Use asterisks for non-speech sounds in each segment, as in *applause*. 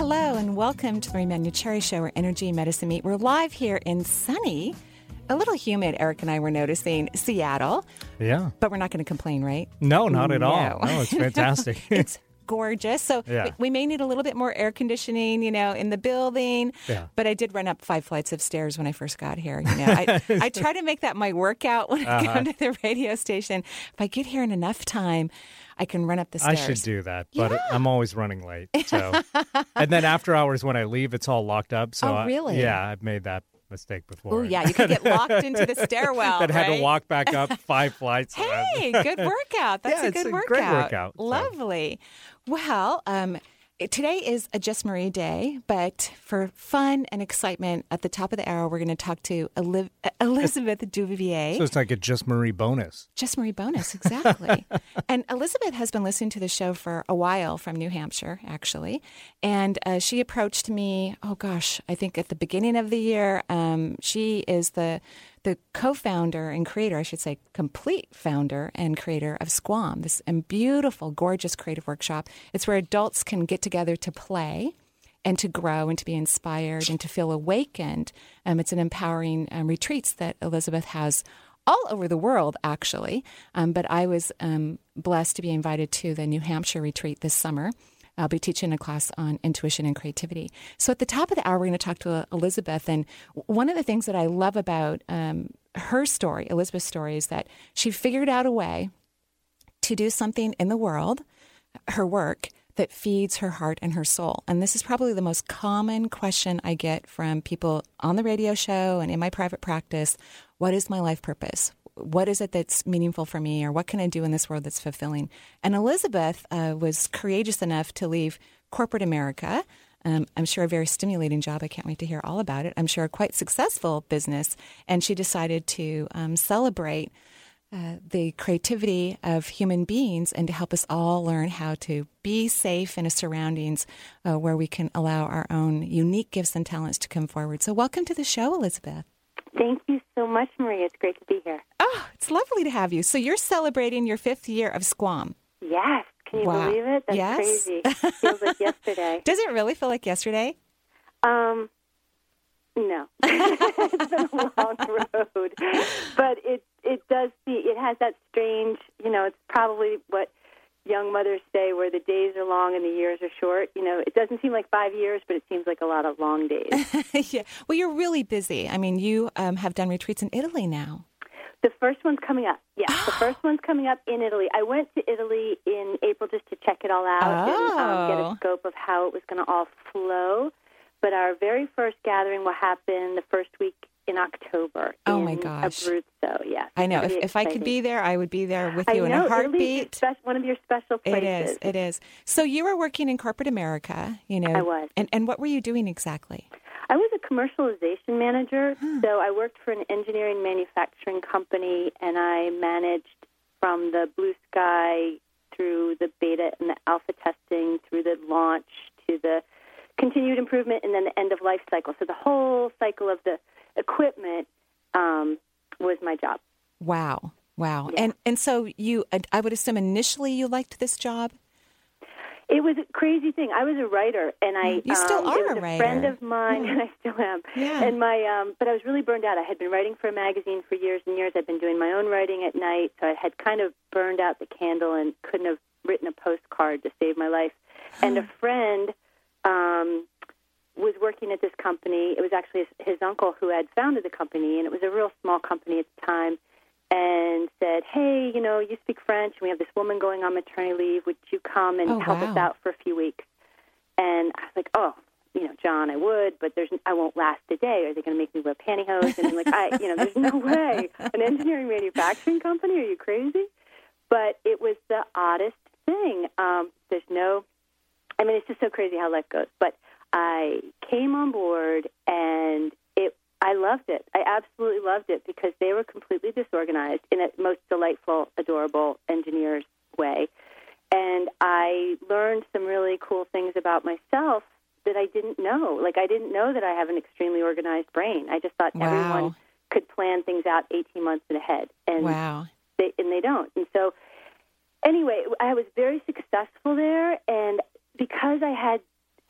Hello, and welcome to the Marie Cherry Show, where energy and medicine meet. We're live here in sunny, a little humid, Eric and I were noticing, Seattle. Yeah. But we're not going to complain, right? No, not at No. all. No, it's *laughs* fantastic. *laughs* it's gorgeous. So Yeah. we, we may need a little bit more air conditioning, you know, in the building. Yeah. But I did run up five flights of stairs when I first got here. You know, I, *laughs* I try to make that my workout when I Uh-huh. come to the radio station. If I get here in enough time, I can run up the stairs. I should do that, but Yeah. I'm always running late. *laughs* So, and then after hours when I leave, it's all locked up. So, Oh, I- really? yeah, I've made that mistake before. Oh yeah, you could get locked into the *laughs* stairwell. Had right? to walk back up *laughs* five flights. Hey, good workout. That's Yeah, a it's good a workout. great workout, so. Lovely. Well, um, today is a Just Marie day, but for fun and excitement, at the top of the hour, we're going to talk to Eliv- *laughs* Elizabeth Duvivier. So it's like a just Marie bonus. Just Marie bonus, exactly. *laughs* and Elizabeth has been listening to the show for a while from New Hampshire, actually. And uh, she approached me, oh gosh, I think at the beginning of the year. Um, she is the the co-founder and creator, I should say, complete founder and creator of Squam, this beautiful, gorgeous creative workshop. It's where adults can get together to play and to grow and to be inspired and to feel awakened. Um, it's an empowering um, retreats that Elizabeth has all over the world, actually. Um, but I was um, blessed to be invited to the New Hampshire retreat this summer. I'll be teaching a class on intuition and creativity. So at the top of the hour, we're going to talk to Elizabeth. And one of the things that I love about um, her story, Elizabeth's story, is that she figured out a way to do something in the world, her work, that feeds her heart and her soul. And this is probably the most common question I get from people on the radio show and in my private practice What is my life purpose? What is it that's meaningful for me, or what can I do in this world that's fulfilling? And Elizabeth uh, was courageous enough to leave corporate America. Um, I'm sure a very stimulating job. I can't wait to hear all about it. I'm sure a quite successful business. And she decided to um, celebrate uh, the creativity of human beings and to help us all learn how to be safe in a surroundings uh, where we can allow our own unique gifts and talents to come forward. So, welcome to the show, Elizabeth. Thank you so much, Maria. It's great to be here. Oh, it's lovely to have you. So, you're celebrating your fifth year of Squam. Yes. Can you Wow. believe it? That's Yes. crazy. *laughs* Feels like yesterday. Does it really feel like yesterday? Um, no, *laughs* *laughs* it's been a long road, but it it does see it has that strange. You know, it's probably what young mothers say, where the days are long and the years are short. You know, it doesn't seem like five years, but it seems like a lot of long days. *laughs* yeah. Well, you're really busy. I mean, you um, have done retreats in Italy now. The first one's coming up. Yes, the *gasps* first one's coming up in Italy. I went to Italy in April just to check it all out and um, get Oh. a scope of how it was going to all flow. But our very first gathering will happen the first week in October. Oh, my gosh. Abruzzo, yes. I know. If, if I could be there, I would be there with you in know, a Italy's heartbeat. one of your special It places. is. It is. So you were working in corporate America, you know. I was. And and what were you doing exactly? I was a commercialization manager, so I worked for an engineering manufacturing company, and I managed from the blue sky through the beta and the alpha testing, through the launch to the continued improvement, and then the end of life cycle. So the whole cycle of the equipment um, was my job. Wow. Wow. Yeah. And and so you I would assume initially you liked this job? It was a crazy thing. I was a writer, and I You still um, are it was a writer. friend of mine, and *laughs* I still am. Yeah. And my, um, but I was really burned out. I had been writing for a magazine for years and years. I'd been doing my own writing at night, so I had kind of burned out the candle and couldn't have written a postcard to save my life. And a *gasps* friend um, was working at this company. It was actually his, his uncle who had founded the company, and it was a real small company at the time. And said, "Hey, you know, you speak French, and we have this woman going on maternity leave. Would you come and Oh, help wow. us out for a few weeks?" And I was like, "Oh, you know, John, I would, but there's I won't last a day. Are they going to make me wear pantyhose?" And I'm like, "I, you know, there's no *laughs* way. An engineering manufacturing company? Are you crazy?" But it was the oddest thing. Um, there's no I mean, it's just so crazy how life goes. But I came on board, and it I loved it. I absolutely loved it because they were completely disorganized in a most delightful, adorable engineers way. And I learned some really cool things about myself that I didn't know. Like I didn't know that I have an extremely organized brain. I just thought Wow. everyone could plan things out 18 months ahead. And Wow. they, and they don't. And so, anyway, I was very successful there, and because I had,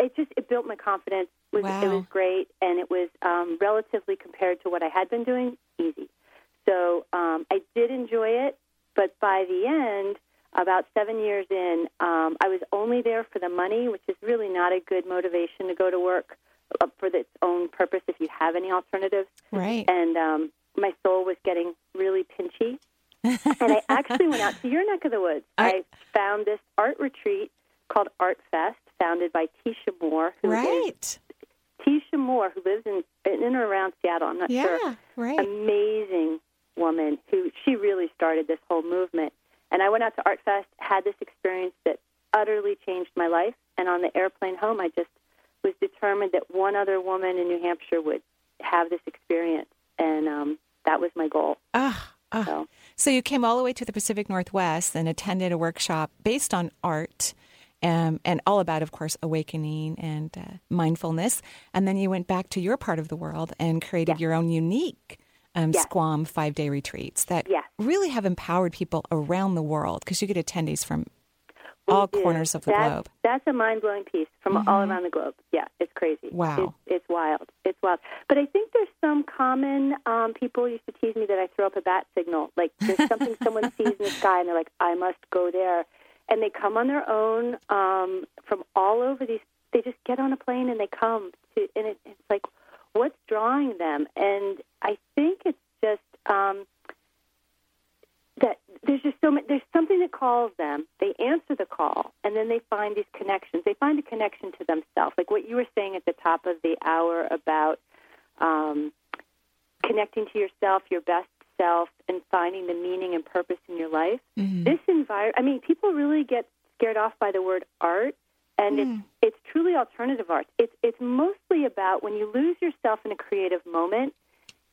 it just it built my confidence. It was, Wow. It was great, and it was um, relatively compared to what I had been doing, easy. So um, I did enjoy it, but by the end, about seven years in, um, I was only there for the money, which is really not a good motivation to go to work uh, for its own purpose if you have any alternatives Right. and um, my soul was getting really pinchy. *laughs* and I actually went out to your neck of the woods. I- I, found this art retreat called Art Fest, founded by Teesha Moore, who is Right. Teesha Moore, who lives in in or around Seattle. I'm not Yeah. sure. Right. Amazing woman who she really started this whole movement. And I went out to Art Fest, had this experience that utterly changed my life. And on the airplane home, I just was determined that one other woman in New Hampshire would have this experience, and um, that was my goal. Ah, ah. So So you came all the way to the Pacific Northwest and attended a workshop based on art. Um, and all about, of course, awakening and uh, mindfulness. And then you went back to your part of the world and created Yes. your own unique um, Yes. Squam five day retreats that Yes. really have empowered people around the world because you get attendees from we all do. corners of the that's, globe. That's a mind blowing piece from all around the globe. Yeah, it's crazy. Wow. It's, it's wild. It's wild. But I think there's some common um, people used to tease me that I throw up a bat signal. Like there's something someone sees in the sky and they're like, I must go there. And they come on their own um, from all over these. They just get on a plane and they come to, and it, it's like, what's drawing them? And I think it's just um, that there's just so much, there's something that calls them. They answer the call, and then they find these connections. They find a connection to themselves, like what you were saying at the top of the hour about um, connecting to yourself, your best self, and finding the meaning and purpose in your life. Mhm. This environment, I mean, people really get scared off by the word art, and it's it's truly alternative art. It's it's mostly about when you lose yourself in a creative moment,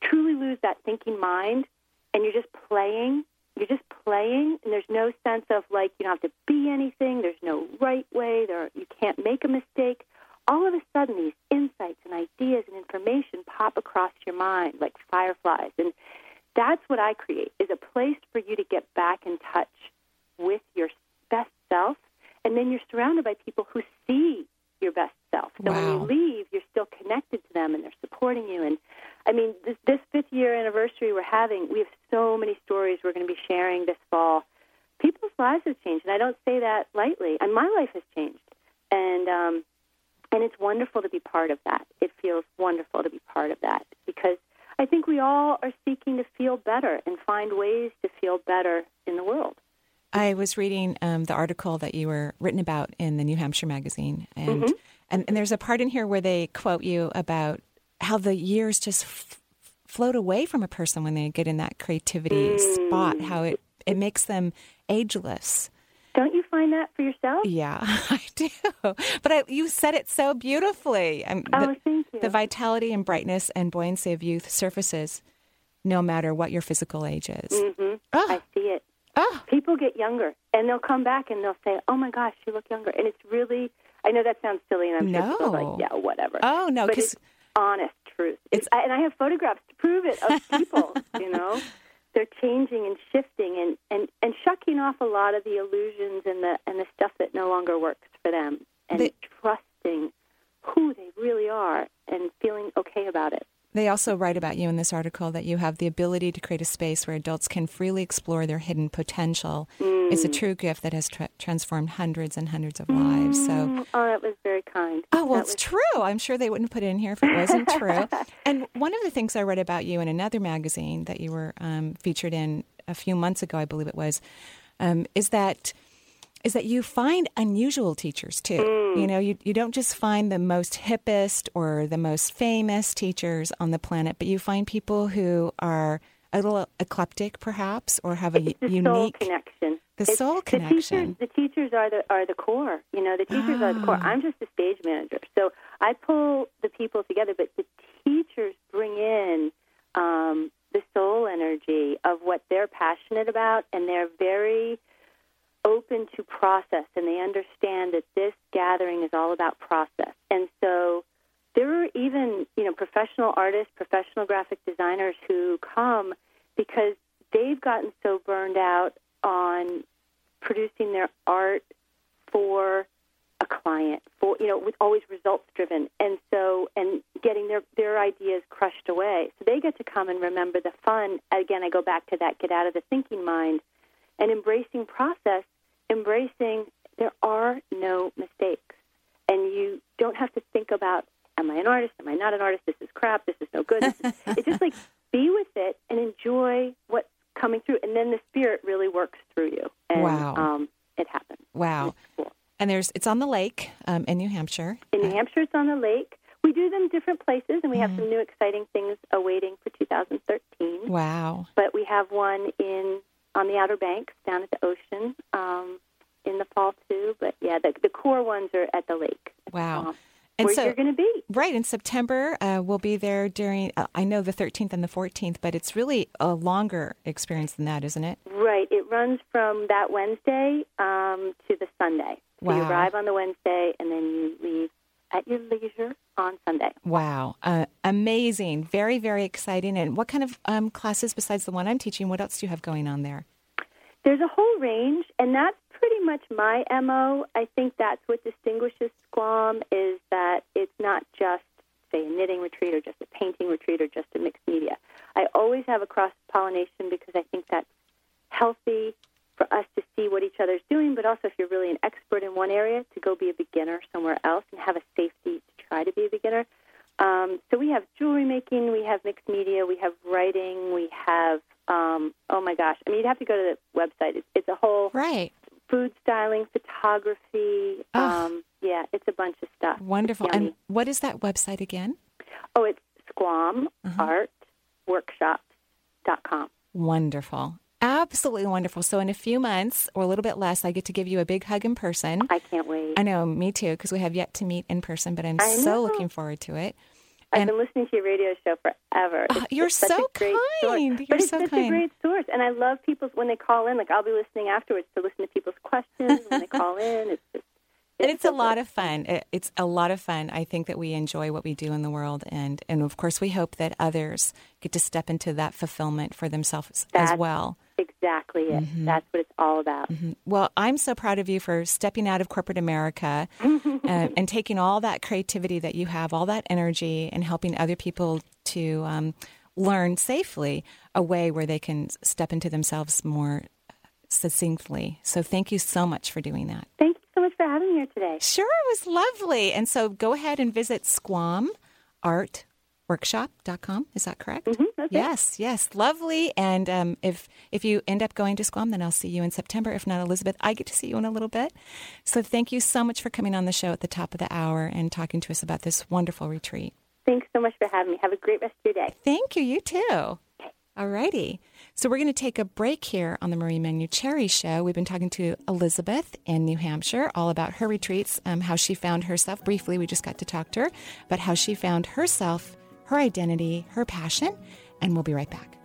truly lose that thinking mind, and you're just playing. You're just playing, and there's no sense of like you don't have to be anything. There's no right way. There, you can't make a mistake. All of a sudden, these insights and ideas and information pop across your mind like fireflies, and that's what I create is a place for you to get back in touch with your best self, and then you're surrounded by people who see your best self. So when you leave, you're still connected to them, and they're supporting you. And I mean, this, this fifth year anniversary we're having, we have so many stories we're going to be sharing this fall. People's lives have changed, and I don't say that lightly. And my life has changed, and um, and it's wonderful to be part of that. It feels wonderful to be part of that because I think we all are seeking to feel better and find ways to feel better in the world. I was reading um, the article that you were written about in the New Hampshire magazine, and, Mm-hmm. and and there's a part in here where they quote you about how the years just f- float away from a person when they get in that creativity Mm. spot. How it it makes them ageless. Find that for yourself? Yeah, *laughs* I do. But I, you said it so beautifully. Um, Oh, the, thank you. the vitality and brightness and buoyancy of youth surfaces no matter what your physical age is. hmm Oh, I see it. oh, People get younger, and they'll come back and they'll say, "Oh my gosh, you look younger." And it's really, I know that sounds silly, and I'm sure No. like, "Yeah, whatever." oh no, because it's honest truth. It's, I, and I have photographs to prove it of *laughs* people. you know, they're changing and shifting and, and, and shucking off a lot of the illusions and the and the stuff that no longer works for them, and They- trusting who they really are and feeling okay about it. They also write about you in this article that you have the ability to create a space where adults can freely explore their hidden potential. It's a true gift that has tra- transformed hundreds and hundreds of lives. So, Mm, oh, that was very kind. oh well, That it's was- true. I'm sure they wouldn't put it in here if it wasn't true. *laughs* and one of the things I read about you in another magazine that you were um, featured in a few months ago, I believe it was, um, is that is that you find unusual teachers too. You know, you, you don't just find the most hippest or the most famous teachers on the planet, but you find people who are a little eclectic, perhaps, or have a It's the soul unique. connection. The It's- soul The teachers, connection. the teachers are the are the core. You know, the teachers are the core. Ah. I'm just a stage manager, so I pull the people together. But the teachers bring in um, the soul energy of what they're passionate about, and they're very open to process, and they understand that this gathering is all about process. And so there are even you know professional artists, professional graphic designers who come because they've gotten so burned out on producing their art for a client for you know with always results driven. And so and getting their their ideas crushed away. So they get to come and remember the fun. Again i go back to that get out of the thinking mind and embracing process embracing there are no mistakes and you don't have to think about am i an artist am i not an artist this is crap this is no good is, it's just like *laughs* be with it and enjoy what's coming through and then the spirit really works through you and Wow. um, it happens Wow. Cool. And there's it's on the lake um, in New Hampshire. In New Hampshire, it's on the lake. We do them different places, and we have Mm-hmm. some new exciting things awaiting for 2013. Wow. But we have one in on the Outer Banks down at the ocean um, in the fall too. But yeah, the, the core ones are at the lake. Wow. Um, And where so- you're going to be. Right in September, uh, we'll be there during. Uh, I know the 13th and the 14th, but it's really a longer experience than that, isn't it? Right. It runs from that Wednesday um, to the Sunday. So you arrive on the Wednesday, and then you leave at your leisure on Sunday. Wow, uh, amazing! Very, very exciting. And what kind of um, classes besides the one I'm teaching? What else do you have going on there? There's a whole range, and that's pretty much my MO. I think that's what distinguishes Squam is that it's not just, say, a knitting retreat or just a painting retreat or just a mixed media. I always have a cross pollination because I think that's healthy for us to see what each other's doing, but also if you're really an expert in one area, to go be a beginner somewhere else and have a safety to try to be a beginner. Um, so we have jewelry making, we have mixed media, we have writing, we have um, oh my gosh! I mean, you'd have to go to the website. It's, it's a whole Right, food styling, photography. Oh. Um, yeah, it's a bunch of stuff. wonderful. And what is that website again? oh, it's Squam Uh-huh. Workshops.com. Wonderful, absolutely wonderful. So in a few months or a little bit less, I get to give you a big hug in person. I can't wait. I know, me too, because we have yet to meet in person, but I'm so looking forward to it. I've and- been listening to your radio show forever. Ah, It's- you're so a great source. kind. You're but it's so such kind. a great source, and I love people when they call in. Like I'll be listening afterwards to listen to people's questions when they call in. It's just And it's a lot good. of fun. It- It's a lot of fun. I think that we enjoy what we do in the world, and and of course we hope that others get to step into that fulfillment for themselves as well. Exactly it. Mm-hmm. That's what it's all about. Well, I'm so proud of you for stepping out of corporate America *laughs* uh, and taking all that creativity that you have, all that energy, and helping other people to um, learn safely a way where they can step into themselves more succinctly. So thank you so much for doing that. Thank you so much for having me here today. Sure, it was lovely. And so go ahead and visit squamartworkshop.com. Is that correct? that's it. yes, yes. Lovely. And um, if if you end up going to Squam, then I'll see you in September. If not, Elizabeth, I get to see you in a little bit. So thank you so much for coming on the show at the top of the hour and talking to us about this wonderful retreat. Thanks so much for having me. Have a great rest of your day. Thank you. You too. All righty. So we're going to take a break here on the Marie Manucheri Show. We've been talking to Elizabeth in New Hampshire all about her retreats, um, how she found herself. Briefly, we just got to talk to her about how she found herself, her identity, her passion, and we'll be right back.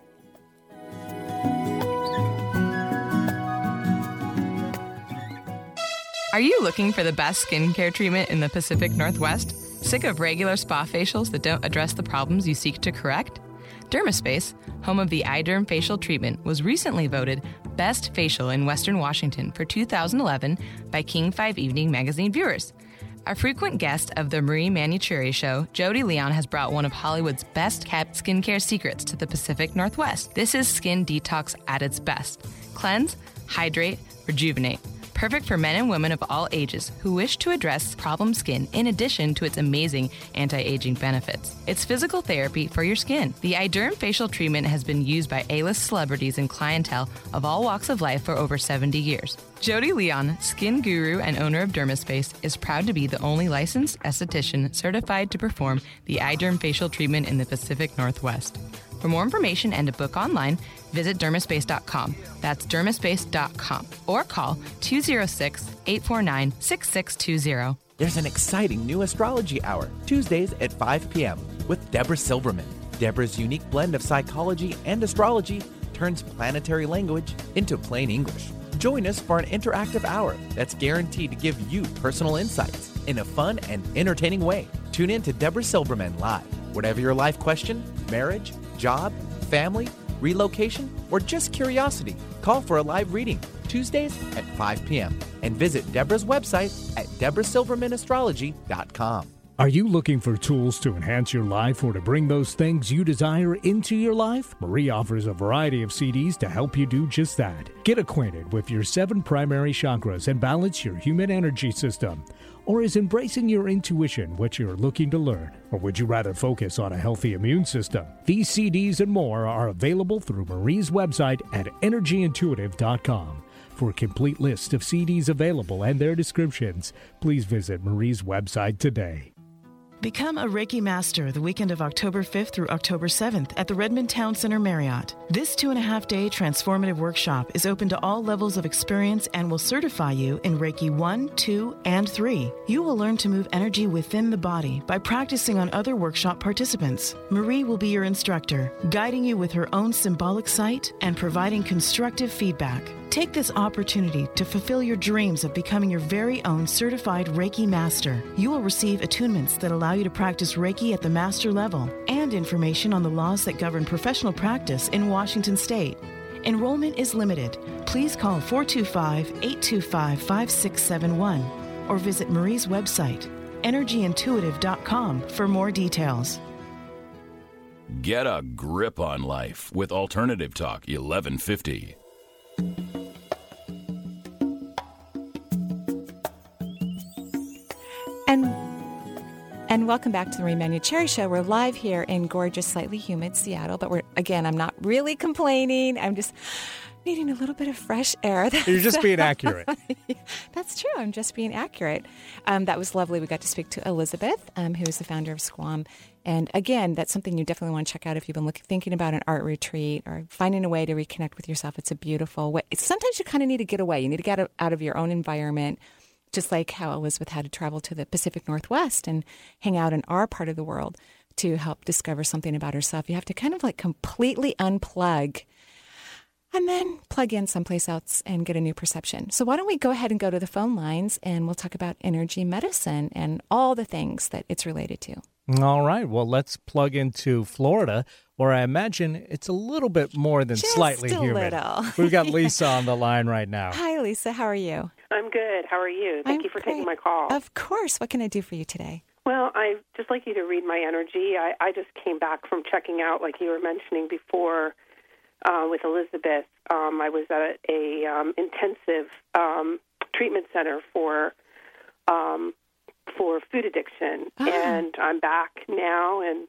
Are you looking for the best skincare treatment in the Pacific Northwest? Sick of regular spa facials that don't address the problems you seek to correct? Dermaspace, home of the iDerm facial treatment, was recently voted Best Facial in Western Washington for 2011 by King 5 Evening magazine viewers. A frequent guest of the Marie Manucheri show, Jody Leon has brought one of Hollywood's best kept skincare secrets to the Pacific Northwest. This is skin detox at its best. Cleanse, hydrate, rejuvenate. Perfect for men and women of all ages who wish to address problem skin in addition to its amazing anti aging benefits. It's physical therapy for your skin. The iDerm facial treatment has been used by A list celebrities and clientele of all walks of life for over 70 years. Jody Leon, skin guru and owner of Dermaspace, is proud to be the only licensed esthetician certified to perform the iDerm facial treatment in the Pacific Northwest. For more information and to book online, visit dermaspace.com. That's dermaspace.com or call 206 849 6620. There's an exciting new astrology hour, Tuesdays at 5 p.m., with Deborah Silverman. Deborah's unique blend of psychology and astrology turns planetary language into plain English. Join us for an interactive hour that's guaranteed to give you personal insights in a fun and entertaining way. Tune in to Deborah Silverman live. Whatever your life question, marriage, job, family, relocation, or just curiosity, call for a live reading Tuesdays at 5 p.m. and visit Deborah's website at deborahsilvermanastrology.com. Are you looking for tools to enhance your life or to bring those things you desire into your life? Marie offers a variety of CDs to help you do just that. Get acquainted with your seven primary chakras and balance your human energy system. Or is embracing your intuition what you're looking to learn? Or would you rather focus on a healthy immune system? These CDs and more are available through Marie's website at energyintuitive.com. For a complete list of CDs available and their descriptions, please visit Marie's website today. Become a Reiki Master the weekend of October 5th through October 7th at the Redmond Town Center Marriott. This two and a half day transformative workshop is open to all levels of experience and will certify you in Reiki 1, 2, and 3. You will learn to move energy within the body by practicing on other workshop participants. Marie will be your instructor, guiding you with her own symbolic sight and providing constructive feedback. Take this opportunity to fulfill your dreams of becoming your very own certified Reiki master. You will receive attunements that allow you to practice Reiki at the master level and information on the laws that govern professional practice in Washington state. Enrollment is limited. Please call 425 825 5671 or visit Marie's website, energyintuitive.com, for more details. Get a grip on life with Alternative Talk 1150. And and welcome back to the Marie Manucheri Show. We're live here in gorgeous, slightly humid Seattle, but we're again. I'm not really complaining. I'm just needing a little bit of fresh air. *laughs* You're just being *laughs* accurate. That's true. I'm just being accurate. Um, that was lovely. We got to speak to Elizabeth, um, who is the founder of Squam. And again, that's something you definitely want to check out if you've been looking, thinking about an art retreat or finding a way to reconnect with yourself. It's a beautiful way. Sometimes you kind of need to get away. You need to get out of your own environment just like how Elizabeth had to travel to the Pacific Northwest and hang out in our part of the world to help discover something about herself. You have to kind of like completely unplug and then plug in someplace else and get a new perception. So, why don't we go ahead and go to the phone lines and we'll talk about energy medicine and all the things that it's related to. All right. Well, let's plug into Florida, where I imagine it's a little bit more than Just slightly a humid. little. We've got *laughs* Lisa on the line right now. Hi, Lisa. How are you? I'm good. How are you? Thank I'm you for great. taking my call. Of course. What can I do for you today? well, I just like you to read my energy. I, I just came back from checking out, like you were mentioning before, uh, with Elizabeth. Um, I was at a um, intensive um, treatment center for um, for food addiction, Ah. and I'm back now. And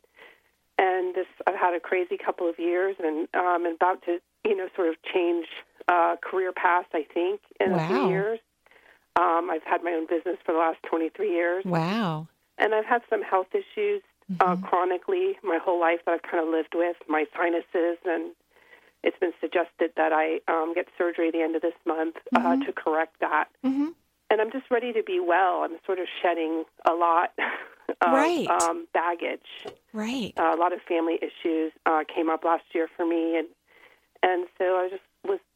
and this, I've had a crazy couple of years, and um, I'm about to, you know, sort of change uh, career path. I think in a few years. Um, I've had my own business for the last 23 years, Wow. and I've had some health issues uh, chronically my whole life that I've kind of lived with, my sinuses, and it's been suggested that I um, get surgery at the end of this month uh, to correct that. hmm And I'm just ready to be well. I'm sort of shedding a lot *laughs* of Right. um, baggage. Right. Uh, a lot of family issues uh, came up last year for me, and and so I just was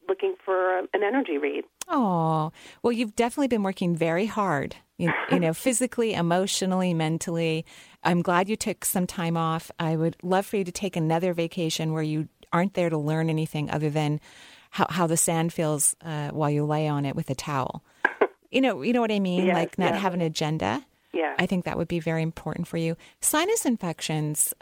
looking for um, an energy read. Oh, well, you've definitely been working very hard, you, you know, *laughs* physically, emotionally, mentally. I'm glad you took some time off. I would love for you to take another vacation where you aren't there to learn anything other than how, how the sand feels uh, while you lay on it with a towel. You know, you know what I mean? Yes, like not yes. have an agenda. Yeah. I think that would be very important for you. Sinus infections,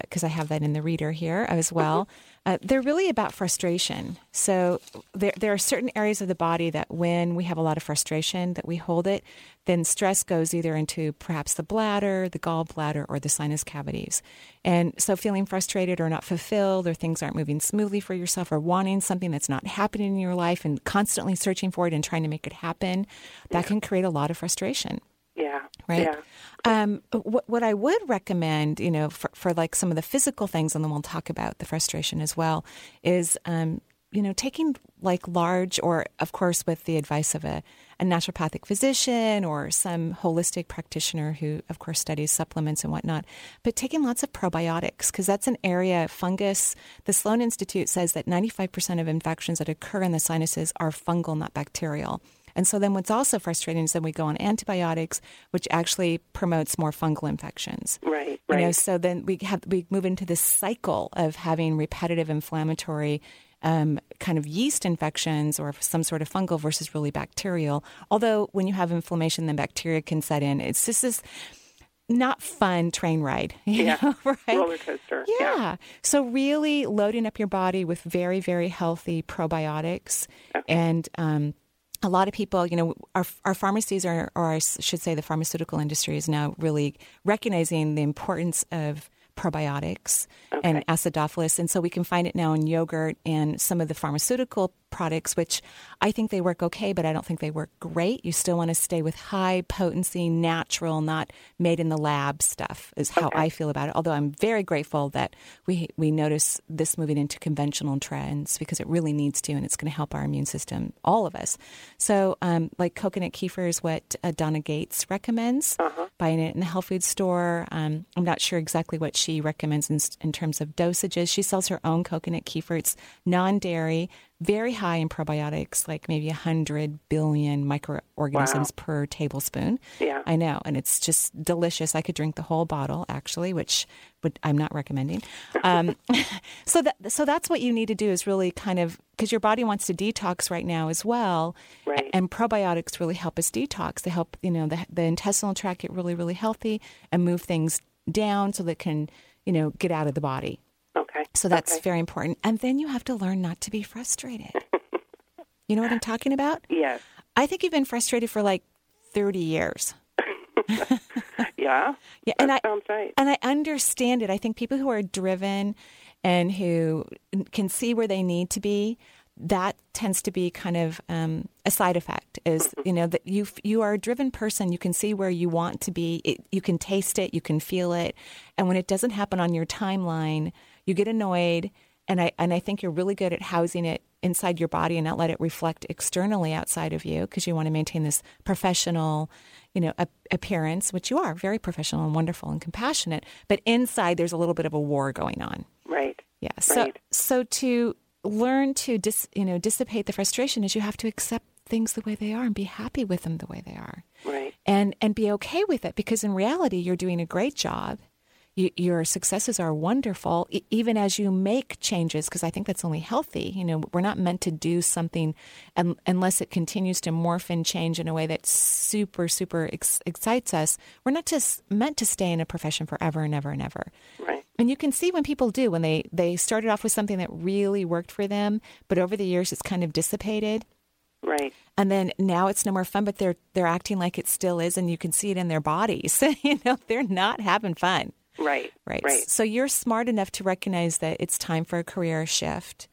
because I have that in the reader here as well, uh, they're really about frustration. So there, there are certain areas of the body that when we have a lot of frustration, that we hold it, then stress goes either into perhaps the bladder, the gallbladder, or the sinus cavities. And so feeling frustrated or not fulfilled, or things aren't moving smoothly for yourself, or wanting something that's not happening in your life and constantly searching for it and trying to make it happen, that can create a lot of frustration. yeah. right? Yeah. Um, what, what I would recommend, you know, for, for like some of the physical things, and then we'll talk about the frustration as well, is, um, you know, taking like large, or of course, with the advice of a, a naturopathic physician or some holistic practitioner who, of course, studies supplements and whatnot, but taking lots of probiotics because that's an area fungus. The Sloan Institute says that 95% of infections that occur in the sinuses are fungal, not bacterial. And so then what's also frustrating is that we go on antibiotics, which actually promotes more fungal infections. Right, You know, right. so then we have we move into this cycle of having repetitive inflammatory um, kind of yeast infections or some sort of fungal versus really bacterial. Although when you have inflammation, then bacteria can set in. It's just this not fun train ride. *laughs* You Yeah. know, *laughs* right? Roller coaster. Yeah. So really loading up your body with very, very healthy probiotics and um, a lot of people, you know, our, our pharmacies are, or I should say the pharmaceutical industry is now really recognizing the importance of probiotics and acidophilus. And so we can find it now in yogurt and some of the pharmaceutical products, which I think they work okay, but I don't think they work great. You still want to stay with high potency, natural, not made in the lab stuff, is how I feel about it. Although I'm very grateful that we, we notice this moving into conventional trends because it really needs to, and it's going to help our immune system, all of us. So, um, like coconut kefir is what uh, Donna Gates recommends, buying it in the health food store. Um, I'm not sure exactly what she recommends in, in terms of dosages. She sells her own coconut kefir. It's non dairy, very high in probiotics, like maybe 100 billion microorganisms per tablespoon. Yeah. I know. And it's just delicious. I could drink the whole bottle, actually, which would, I'm not recommending. Um, *laughs* so, that, so that's what you need to do is really kind of, because your body wants to detox right now as well. Right. And probiotics really help us detox. They help, you know, the, the intestinal tract get really, really healthy and move things down so that can, you know, get out of the body. So that's Okay. very important. And then you have to learn not to be frustrated. *laughs* you know what I'm talking about? Yes. I think you've been frustrated for like 30 years. *laughs* Yeah. *laughs* Yeah, and I right. and I understand it. I think people who are driven and who can see where they need to be, that tends to be kind of um, a side effect. Is you know that you you are a driven person. You can see where you want to be. It, you can taste it. You can feel it. And when it doesn't happen on your timeline, you get annoyed. And I and I think you're really good at housing it inside your body and not let it reflect externally outside of you because you want to maintain this professional, you know, ap- appearance, which you are very professional and wonderful and compassionate. But inside, there's a little bit of a war going on. Right. Yeah. So Right. so to learn to dis, you know dissipate the frustration is you have to accept things the way they are and be happy with them the way they are Right. and and be okay with it because in reality you're doing a great job you, your successes are wonderful e- even as you make changes because i think that's only healthy you know we're not meant to do something un- unless it continues to morph and change in a way that super super ex- excites us. We're not just meant to stay in a profession forever and ever and ever. Right. and you can see when people do when they they started off with something that really worked for them but over the years it's kind of dissipated. Right. and then now it's no more fun but they're they're acting like it still is and you can see it in their bodies. *laughs* You know they're not having fun Right. right Right. so you're smart enough to recognize that it's time for a career shift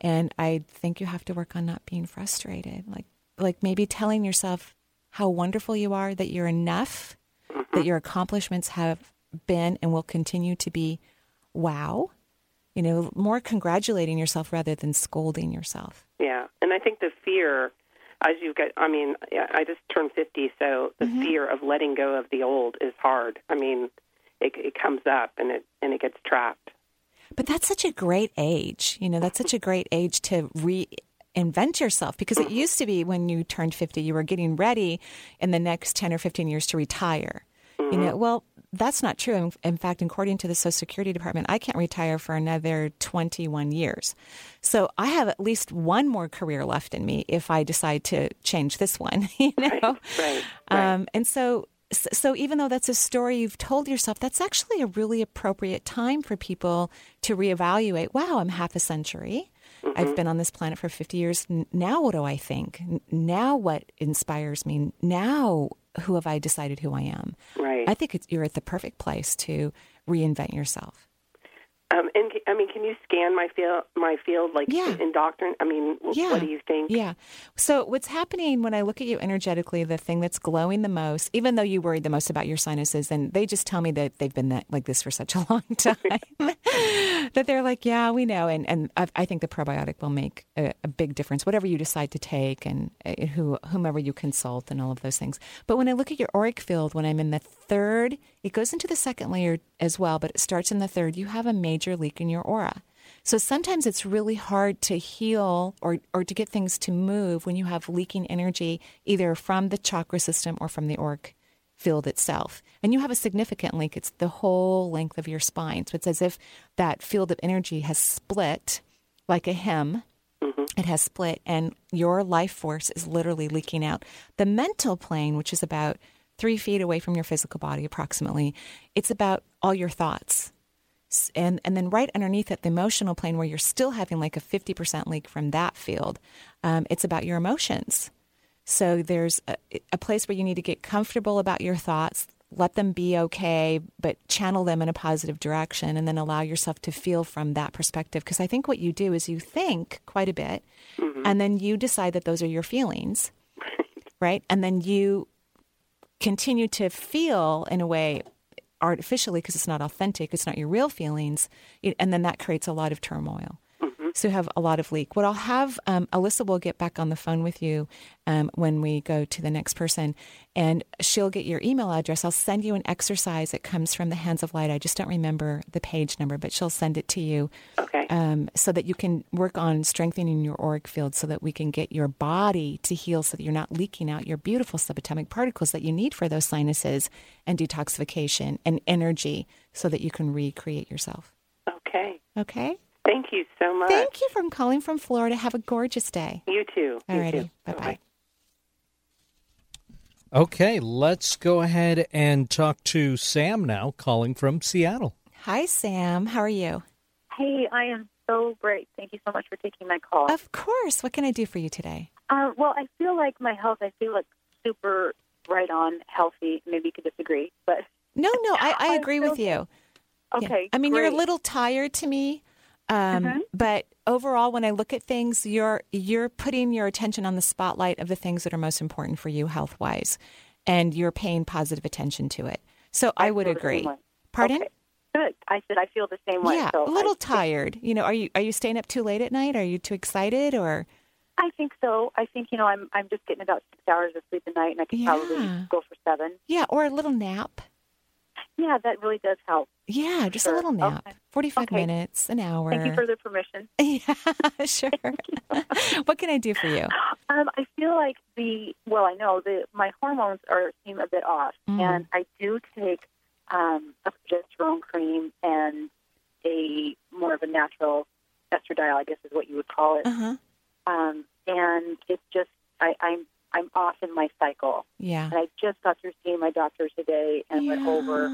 and i think you have to work on not being frustrated like like maybe telling yourself how wonderful you are that you're enough that your accomplishments have been and will continue to be wow you know more congratulating yourself rather than scolding yourself Yeah, and I think the fear, as you get, I mean, I just turned 50, so the Mm-hmm. fear of letting go of the old is hard. I mean, it, it comes up and it and it gets trapped. But that's such a great age. You know, that's such a great age to reinvent yourself because it used to be when you turned 50, you were getting ready in the next 10 or 15 years to retire. You know, well, that's not true. In, in fact, according to the Social Security Department, I can't retire for another 21 years. So I have at least one more career left in me if I decide to change this one, *laughs* you know? Right, right. Um, and so, so even though that's a story you've told yourself, that's actually a really appropriate time for people to reevaluate. Wow, I'm half a century. I've mm-hmm. been on this planet for 50 years. Now, what do I think? Now, what inspires me? Now, who have I decided who I am? Right. I think it's, you're at the perfect place to reinvent yourself. Um, and I mean, can you scan my field? My field, like Yeah. in doctrine. I mean, Yeah. what do you think? Yeah. So what's happening when I look at you energetically, the thing that's glowing the most, even though you worry the most about your sinuses, and they just tell me that they've been that, like this for such a *laughs* long time, *laughs* that they're like, yeah, we know, and and I, I think the probiotic will make a, a big difference, whatever you decide to take, and uh, who whomever you consult, and all of those things. But when I look at your auric field, when I'm in the third, it goes into the second layer as well, but it starts in the third. You have a major leak in your aura. So sometimes it's really hard to heal or, or to get things to move when you have leaking energy, either from the chakra system or from the auric field itself. And you have a significant leak. It's the whole length of your spine. So it's as if that field of energy has split like a hem. Mm-hmm. It has split, and your life force is literally leaking out. The mental plane, which is about three feet away from your physical body, approximately, it's about all your thoughts and and then right underneath it, the emotional plane, where you're still having like a fifty percent leak from that field, um, it's about your emotions. So there's a, a place where you need to get comfortable about your thoughts, let them be okay, but channel them in a positive direction, and then allow yourself to feel from that perspective. Because I think what you do is you think quite a bit, and then you decide that those are your feelings, *laughs* right? And then you continue to feel in a way artificially because it's not authentic, it's not your real feelings, and then that creates a lot of turmoil. So have a lot of leak. What I'll have, um, Alyssa will get back on the phone with you um, when we go to the next person, and she'll get your email address. I'll send you an exercise that comes from the Hands of Light. I just don't remember the page number, but she'll send it to you Okay. um, so that you can work on strengthening your auric field so that we can get your body to heal so that you're not leaking out your beautiful subatomic particles that you need for those sinuses and detoxification and energy so that you can recreate yourself. okay. Okay? Thank you so much. Thank you for calling from Florida. Have a gorgeous day. You too. You Alrighty. Bye bye. Okay, let's go ahead and talk to Sam now, calling from Seattle. Hi, Sam. How are you? Hey, I am so great. Thank you so much for taking my call. Of course. What can I do for you today? Uh, well, I feel like my health, I feel like super right on, healthy. Maybe you could disagree, but No, no, I, *laughs* I I agree feel with you. Yeah. okay. I mean, you're a little tired to me, um, Mhm. but overall, when I look at things, you're you're putting your attention on the spotlight of the things that are most important for you health wise, and you're paying positive attention to it. So I, would the same agree. Pardon? Okay. Good. I said I feel the same way. Yeah, so a little I, tired. You know, are you are you staying up too late at night? Are you too excited or? I think so. I think you know I'm I'm just getting about six hours of sleep a night, and I could Yeah. probably go for seven. Yeah, or a little nap. Yeah, that really does help. Yeah, just a little nap. Okay. 45 Okay. minutes, an hour. Thank you for the permission. *laughs* Yeah, sure. *laughs* what can I do for you? Um, I feel like the well, I know the my hormones are seem a bit off, Mm. and I do take um, a progesterone cream and a more of a natural estradiol, I guess is what you would call it. Uh-huh. Um, and it's just I, I'm I'm off in my cycle, Yeah. and I just got through seeing my doctor today and went over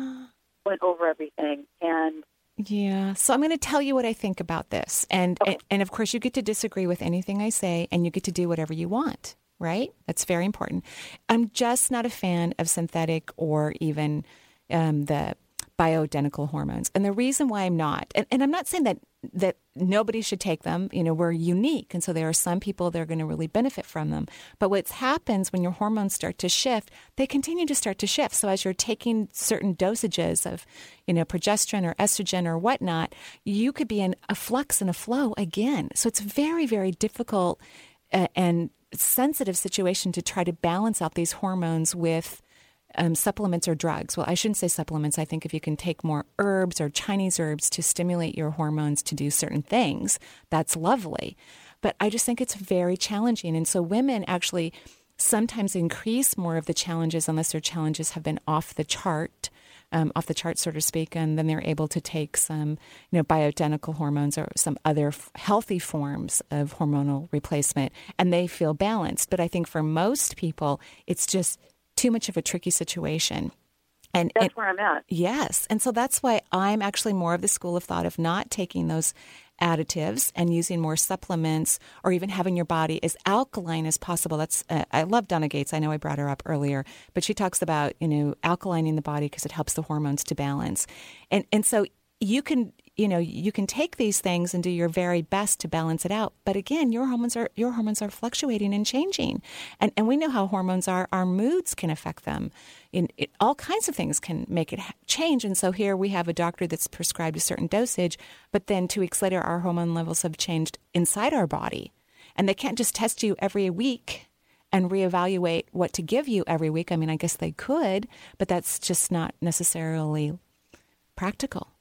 went over everything, and Yeah. So I'm going to tell you what I think about this. And, and and of course you get to disagree with anything I say and you get to do whatever you want, right? That's very important. I'm just not a fan of synthetic or even um, the bioidentical hormones. And the reason why I'm not, and, and I'm not saying that that nobody should take them. You know, we're unique, and so there are some people that are going to really benefit from them. But what happens when your hormones start to shift, they continue to start to shift. So as you're taking certain dosages of, you know, progesterone or estrogen or whatnot, you could be in a flux and a flow again. So it's very, very difficult uh, and sensitive situation to try to balance out these hormones with um, supplements or drugs. Well, I shouldn't say supplements. I think if you can take more herbs or Chinese herbs to stimulate your hormones to do certain things, that's lovely. But I just think it's very challenging. And so women actually sometimes increase more of the challenges unless their challenges have been off the chart. Um, off the chart, so to speak, and then they're able to take some, you know, bioidentical hormones or some other f- healthy forms of hormonal replacement, and they feel balanced. But I think for most people, it's just too much of a tricky situation. And, that's where I'm at. yes, and so that's why I'm actually more of the school of thought of not taking those additives and using more supplements or even having your body as alkaline as possible. That's uh, I love Donna Gates. I know I brought her up earlier, but she talks about you know alkalining the body because it helps the hormones to balance, and and so you can you know you can take these things and do your very best to balance it out. But again your hormones are your hormones are fluctuating and changing. And and we know how hormones are our moods can affect them. In it, all kinds of things can make it ha- change. And so here we have a doctor that's prescribed a certain dosage but then 2 weeks later our hormone levels have changed inside our body. And they can't just test you every week and reevaluate what to give you every week. I mean, I guess they could, but that's just not necessarily practical.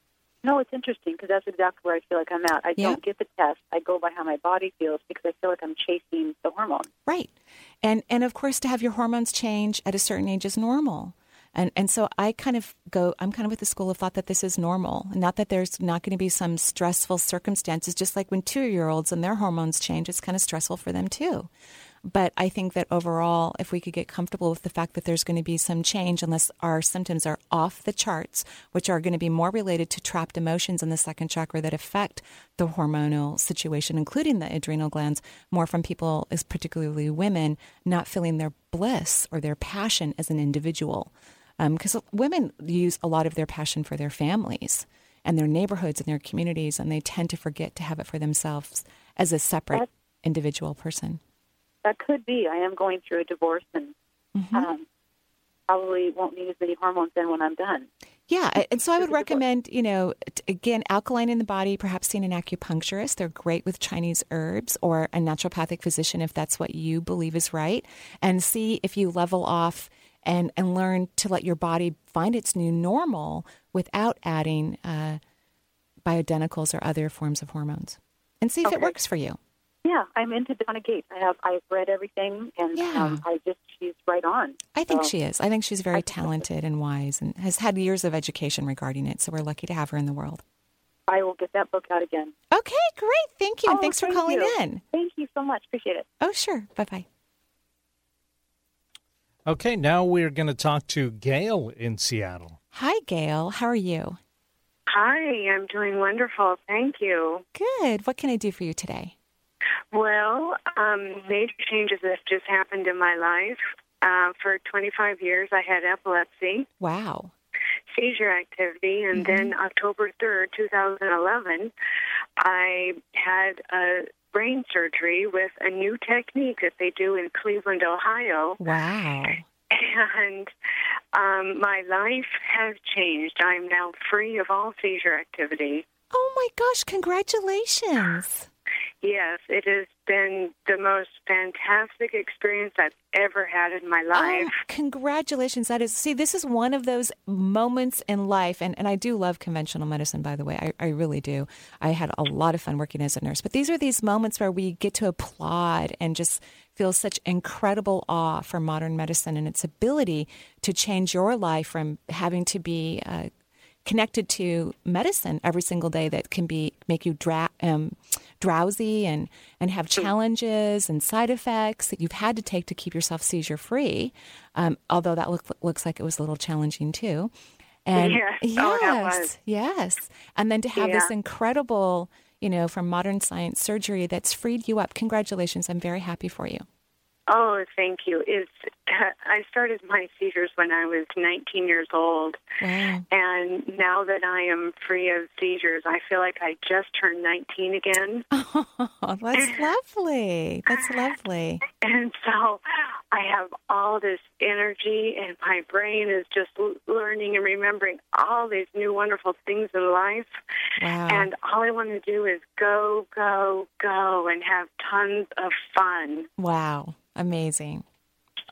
No, it's interesting because that's exactly where I feel like I'm at. I Yeah. don't get the test. I go by how my body feels because I feel like I'm chasing the hormone. Right. And and of course to have your hormones change at a certain age is normal. And and so I kind of go I'm kind of with the school of thought that this is normal. Not that there's not going to be some stressful circumstances just like when 2-year-olds and their hormones change it's kind of stressful for them too. But I think that overall, if we could get comfortable with the fact that there's going to be some change, unless our symptoms are off the charts, which are going to be more related to trapped emotions in the second chakra that affect the hormonal situation, including the adrenal glands, more from people, is particularly women, not feeling their bliss or their passion as an individual. Um, because women use a lot of their passion for their families and their neighborhoods and their communities, and they tend to forget to have it for themselves as a separate individual person. That could be. I am going through a divorce and Mm-hmm. um, probably won't need as many hormones then when I'm done. Yeah, and so I would recommend, you know, again, alkaline in the body, perhaps seeing an acupuncturist. They're great with Chinese herbs or a naturopathic physician if that's what you believe is right, and see if you level off and, and learn to let your body find its new normal without adding uh, bioidenticals or other forms of hormones. And see if it works for you. Yeah, I'm into Donna Gates. I have I've read everything, and Yeah. um, I just she's right on. I think So, she is. I think she's very talented and wise and has had years of education regarding it. So we're lucky to have her in the world. I will get that book out again. Okay, great. Thank you. and Oh, thanks for thank calling you. in. Thank you so much. Appreciate it. Oh, sure. Bye bye. Okay, now we're going to talk to Gail in Seattle. Hi, Gail. How are you? Hi, I'm doing wonderful. Thank you. Good. What can I do for you today? Well, um, major changes have just happened in my life. Uh, for 25 years, I had epilepsy, Wow. seizure activity, and then October 3rd, 2011, I had a brain surgery with a new technique that they do in Cleveland, Ohio. Wow. And um, my life has changed. I'm now free of all seizure activity. Oh my gosh, congratulations. Yes, it has been the most fantastic experience I've ever had in my Oh, life. congratulations. That is, see, this is one of those moments in life. And, and I do love conventional medicine, by the way. I, I really do. I had a lot of fun working as a nurse. But these are these moments where we get to applaud and just feel such incredible awe for modern medicine and its ability to change your life from having to be. Uh, connected to medicine every single day that can be make you dra- um, drowsy and and have challenges and side effects that you've had to take to keep yourself seizure free. Um, although that look, looks like it was a little challenging too. And Yes. yes, Oh, yes, and then to have this incredible, you know, from modern science surgery that's freed you up. Congratulations! I'm very happy for you. Oh, thank you. It's *laughs* I started my seizures when I was 19 years old, Wow. and now that I am free of seizures, I feel like I just turned 19 again. *laughs* Oh, that's *laughs* lovely. That's lovely. And so I have all this energy, and my brain is just learning and remembering all these new wonderful things in life. Wow. And all I want to do is go, go, go, and have tons of fun. Wow. Amazing.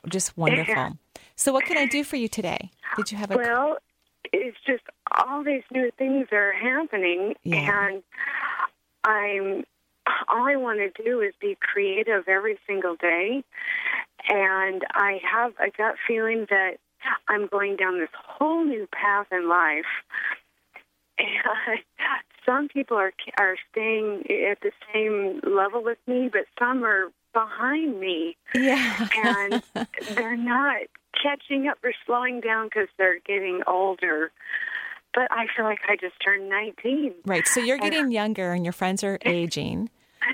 Just wonderful. So, what can I do for you today? Did you have a. Well, it's just all these new things are happening, Yeah. and I'm all I want to do is be creative every single day. And I have a gut feeling that I'm going down this whole new path in life. And *laughs* some people are are staying at the same level with me, but some are behind me yeah. and *laughs* they're not catching up or slowing down because they're getting older. But I feel like I just turned 19. right. So, you're getting younger and your friends are *laughs* aging.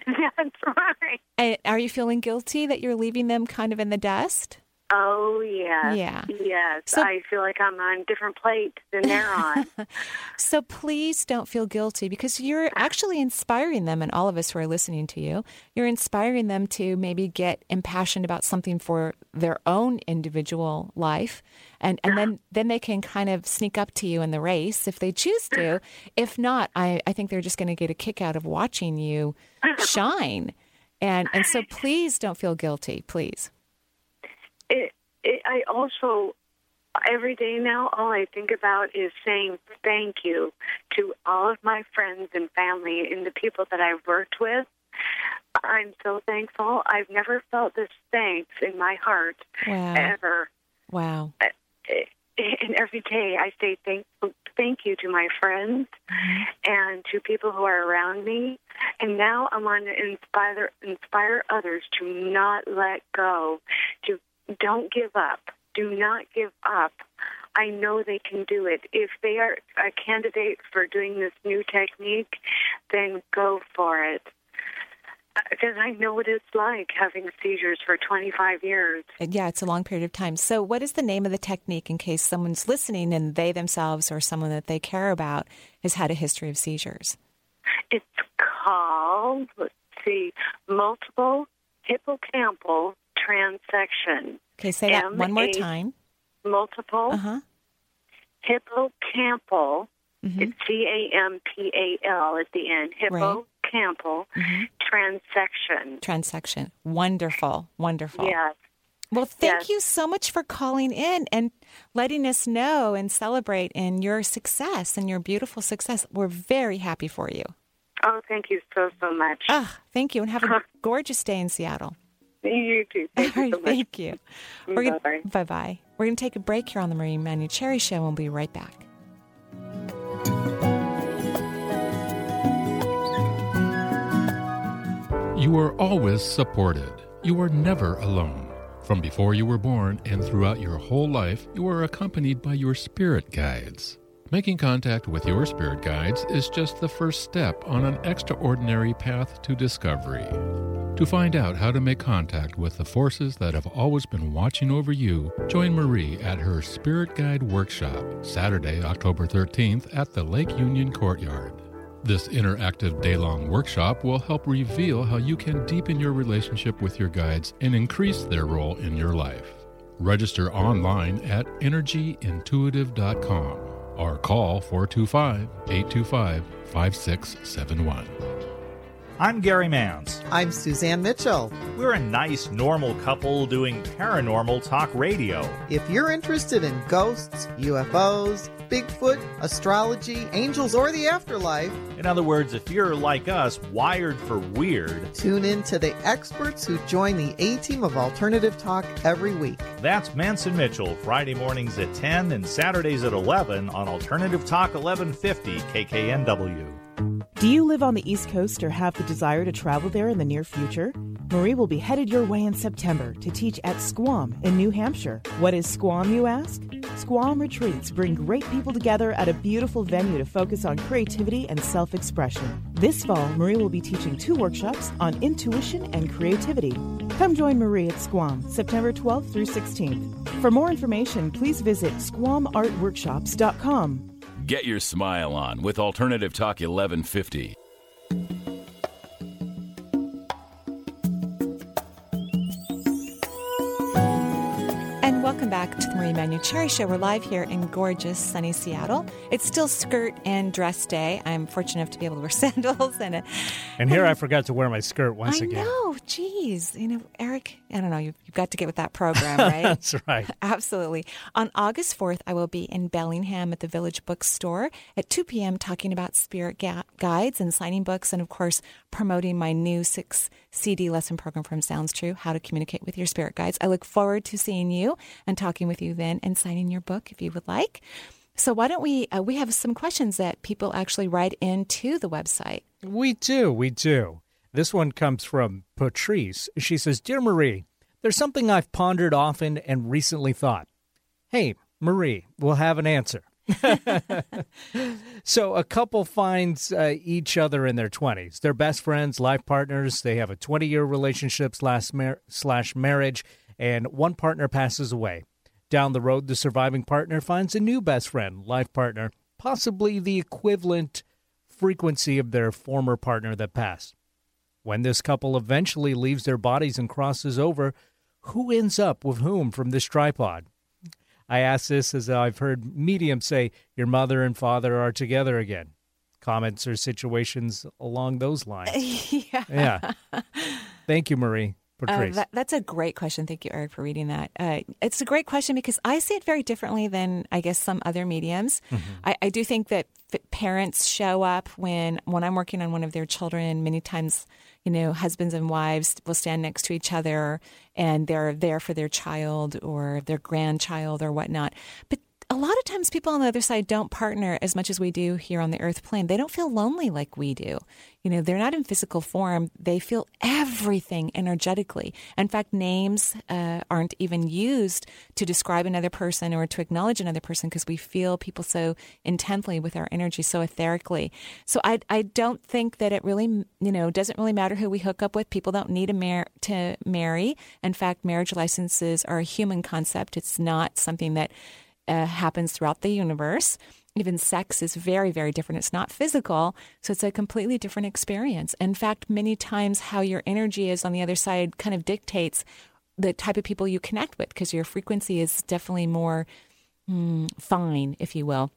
That's right. And are you feeling guilty that you're leaving them kind of in the dust? Oh yeah, Yeah. yes. So- I feel like I'm on different plate than they're on. *laughs* So please don't feel guilty because you're ah. actually inspiring them, and all of us who are listening to you, you're inspiring them to maybe get impassioned about something for their own individual life. And, and then, uh-huh. then they can kind of sneak up to you in the race if they choose to. Uh-huh. If not, I, I think they're just going to get a kick out of watching you *laughs* shine. And, and so *laughs* please don't feel guilty, please. It, it, I also every day now all I think about is saying thank you to all of my friends and family and the people that I've worked with. I'm so thankful. I've never felt this thanks in my heart Wow. ever. Wow. Eh, and every day I say thank thank you to my friends mm-hmm. and to people who are around me. And now I want to inspire inspire others to not let go, to don't give up. Do not give up. I know they can do it. If they are a candidate for doing this new technique, then go for it. Uh, because I know what it's like having seizures for 25 years. Yeah, it's a long period of time. So, what is the name of the technique in case someone's listening and they themselves or someone that they care about has had a history of seizures? It's called, let's see, multiple hippocampal transection. Okay, say that one more time. Multiple Uh huh. hippocampal. Mm-hmm. It's C A M P A L at the end. Hippocampal Mm-hmm. transection. Transection. Wonderful. Wonderful. Yes. Well, thank Yes. you so much for calling in and letting us know and celebrate in your success and your beautiful success. We're very happy for you. Oh, thank you so so much. Ah, thank you, and have a *laughs* gorgeous day in Seattle. You too. Thank All you right, so much. thank you. We're Bye-bye. bye bye. We're going to take a break here on the Marie Manucheri Show, and we'll be right back. You are always supported. You are never alone. From before you were born and throughout your whole life, you are accompanied by your spirit guides. Making contact with your spirit guides is just the first step on an extraordinary path to discovery. To find out how to make contact with the forces that have always been watching over you, join Marie at her Spirit Guide Workshop, Saturday, October 13th at the Lake Union Courtyard. This interactive day long workshop will help reveal how you can deepen your relationship with your guides and increase their role in your life. Register online at energyintuitive.com or call 425 825 5671. I'm Gary Mans. I'm Suzanne Mitchell. We're a nice, normal couple doing paranormal talk radio. If you're interested in ghosts, UFOs, Bigfoot, astrology, angels, or the afterlife, In other words, if you're like us, wired for weird, tune in to the experts who join the A team of Alternative Talk every week. that's Manson Mitchell, Friday mornings at 10 and Saturdays at 11 on Alternative Talk 1150 KKNW. Do you live on the East Coast or have the desire to travel there in the near future? Marie will be headed your way in September to teach at Squam in New Hampshire. What is Squam, you ask? Squam retreats bring great people together at a beautiful venue to focus on creativity and self expression. This fall, Marie will be teaching two workshops on intuition and creativity. Come join Marie at Squam, September 12th through 16th. For more information, please visit squamartworkshops.com. Get your smile on with Alternative Talk 1150. Welcome back to the Marie Manucheri Show. We're live here in gorgeous, sunny Seattle. It's still skirt and dress day. I'm fortunate enough to be able to wear *laughs* sandals and a. And here I forgot to wear my skirt once I again. know, geez, you know, Eric. I don't know. You've, you've got to get with that program, *laughs* right? That's right. *laughs* Absolutely. On August 4th, I will be in Bellingham at the Village Bookstore at 2 p.m. talking about spirit ga- guides and signing books, and of course, promoting my new six CD lesson program from Sounds True How to Communicate with Your Spirit Guides. I look forward to seeing you and talking with you then and signing your book if you would like. So, why don't we? Uh, we have some questions that people actually write into the website. We do, we do. This one comes from Patrice. She says, Dear Marie, there's something I've pondered often and recently thought. Hey, Marie, we'll have an answer. *laughs* so, a couple finds uh, each other in their 20s. They're best friends, life partners. They have a 20 year relationship slash, mar- slash marriage, and one partner passes away. Down the road, the surviving partner finds a new best friend, life partner, possibly the equivalent frequency of their former partner that passed. When this couple eventually leaves their bodies and crosses over, who ends up with whom from this tripod? I ask this as I've heard mediums say your mother and father are together again. Comments or situations along those lines. *laughs* yeah. Yeah. Thank you, Marie. Uh, Patrice. that, that's a great question. Thank you, Eric, for reading that. Uh, it's a great question because I see it very differently than I guess some other mediums. I, I do think that f- parents show up when when I'm working on one of their children. Many times, you know, husbands and wives will stand next to each other and they're there for their child or their grandchild or whatnot. But a lot of times people on the other side don't partner as much as we do here on the earth plane. They don't feel lonely like we do. You know, they're not in physical form. They feel everything energetically. In fact, names uh, aren't even used to describe another person or to acknowledge another person because we feel people so intently with our energy, so etherically. So I, I don't think that it really, you know, doesn't really matter who we hook up with. People don't need to, mar- to marry. In fact, marriage licenses are a human concept. It's not something that uh, happens throughout the universe. Even sex is very, very different. It's not physical, so it's a completely different experience. In fact, many times how your energy is on the other side kind of dictates the type of people you connect with because your frequency is definitely more mm, fine, if you will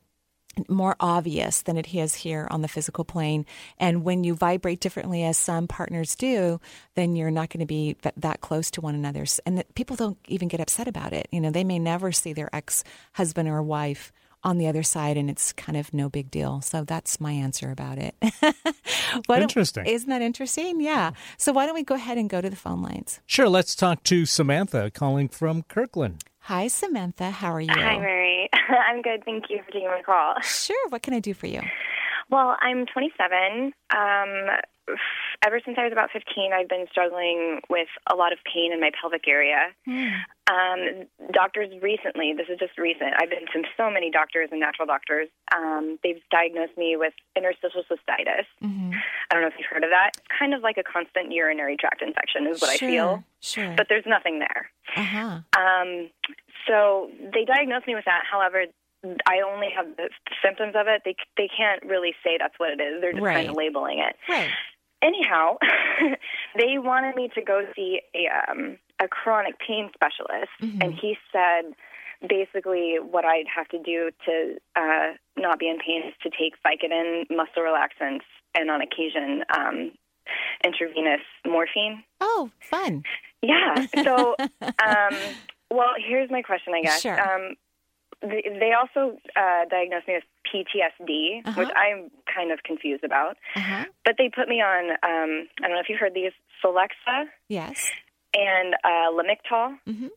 more obvious than it is here on the physical plane. And when you vibrate differently, as some partners do, then you're not going to be that, that close to one another. And people don't even get upset about it. You know, they may never see their ex husband or wife on the other side, and it's kind of no big deal. So that's my answer about it. *laughs* Interesting. Isn't that interesting? Yeah. So why don't we go ahead and go to the phone lines? Sure, let's talk to Samantha calling from Kirkland. Hi, Samantha. How are you? Hi, Mary. *laughs* I'm good. Thank you for taking my call. Sure. What can I do for you? Well, I'm 27. Um, ever since I was about 15, I've been struggling with a lot of pain in my pelvic area. Um, doctors recently, this is just recent, I've been to so many doctors and natural doctors. Um, they've diagnosed me with interstitial cystitis. I don't know if you've heard of that. It's kind of like a constant urinary tract infection, is what Sure, I feel. sure. But there's nothing there. Uh huh. Um, so they diagnosed me with that. However, I only have the symptoms of it. They they can't really say that's what it is. They're just kind of labeling it. Right. Anyhow, *laughs* they wanted me to go see a um, a chronic pain specialist, Mm-hmm. and he said basically what I'd have to do to uh, not be in pain is to take Vicodin, muscle relaxants, and on occasion um, intravenous morphine. Oh, fun. Yeah. So, *laughs* um, well, here's my question, I guess. Sure. Um, they, they also uh, diagnosed me with PTSD, Uh-huh. which I'm kind of confused about. Uh-huh. But they put me on, um, I don't know if you've heard these, Celexa Yes. and uh, Lamictal. Mm-hmm.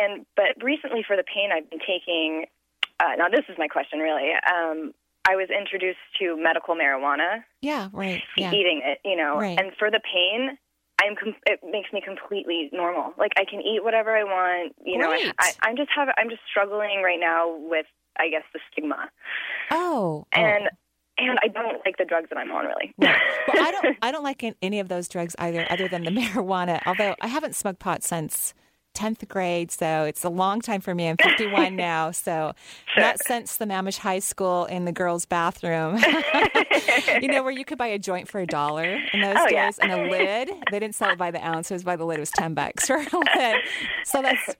And but recently for the pain, I've been taking. Uh, now this is my question, really. Um, I was introduced to medical marijuana, Yeah. Right. Yeah. eating it, you know, Right. and for the pain, I'm com- it makes me completely normal. Like I can eat whatever I want, you know. I, I'm just have I'm just struggling right now with I guess the stigma, oh, oh. and and I don't like the drugs that I'm on really. Well, I don't. *laughs* I don't like any of those drugs either, other than the *laughs* marijuana. Although I haven't smoked pot since tenth grade, so it's a long time for me. I'm 51 *laughs* now, so not since Sammamish High School in the girls' bathroom. you know, where you could buy a joint for a dollar in those Oh, days, yeah. and a lid. They didn't sell it by the ounce; it was by the lid. It was ten bucks for a lid. So that's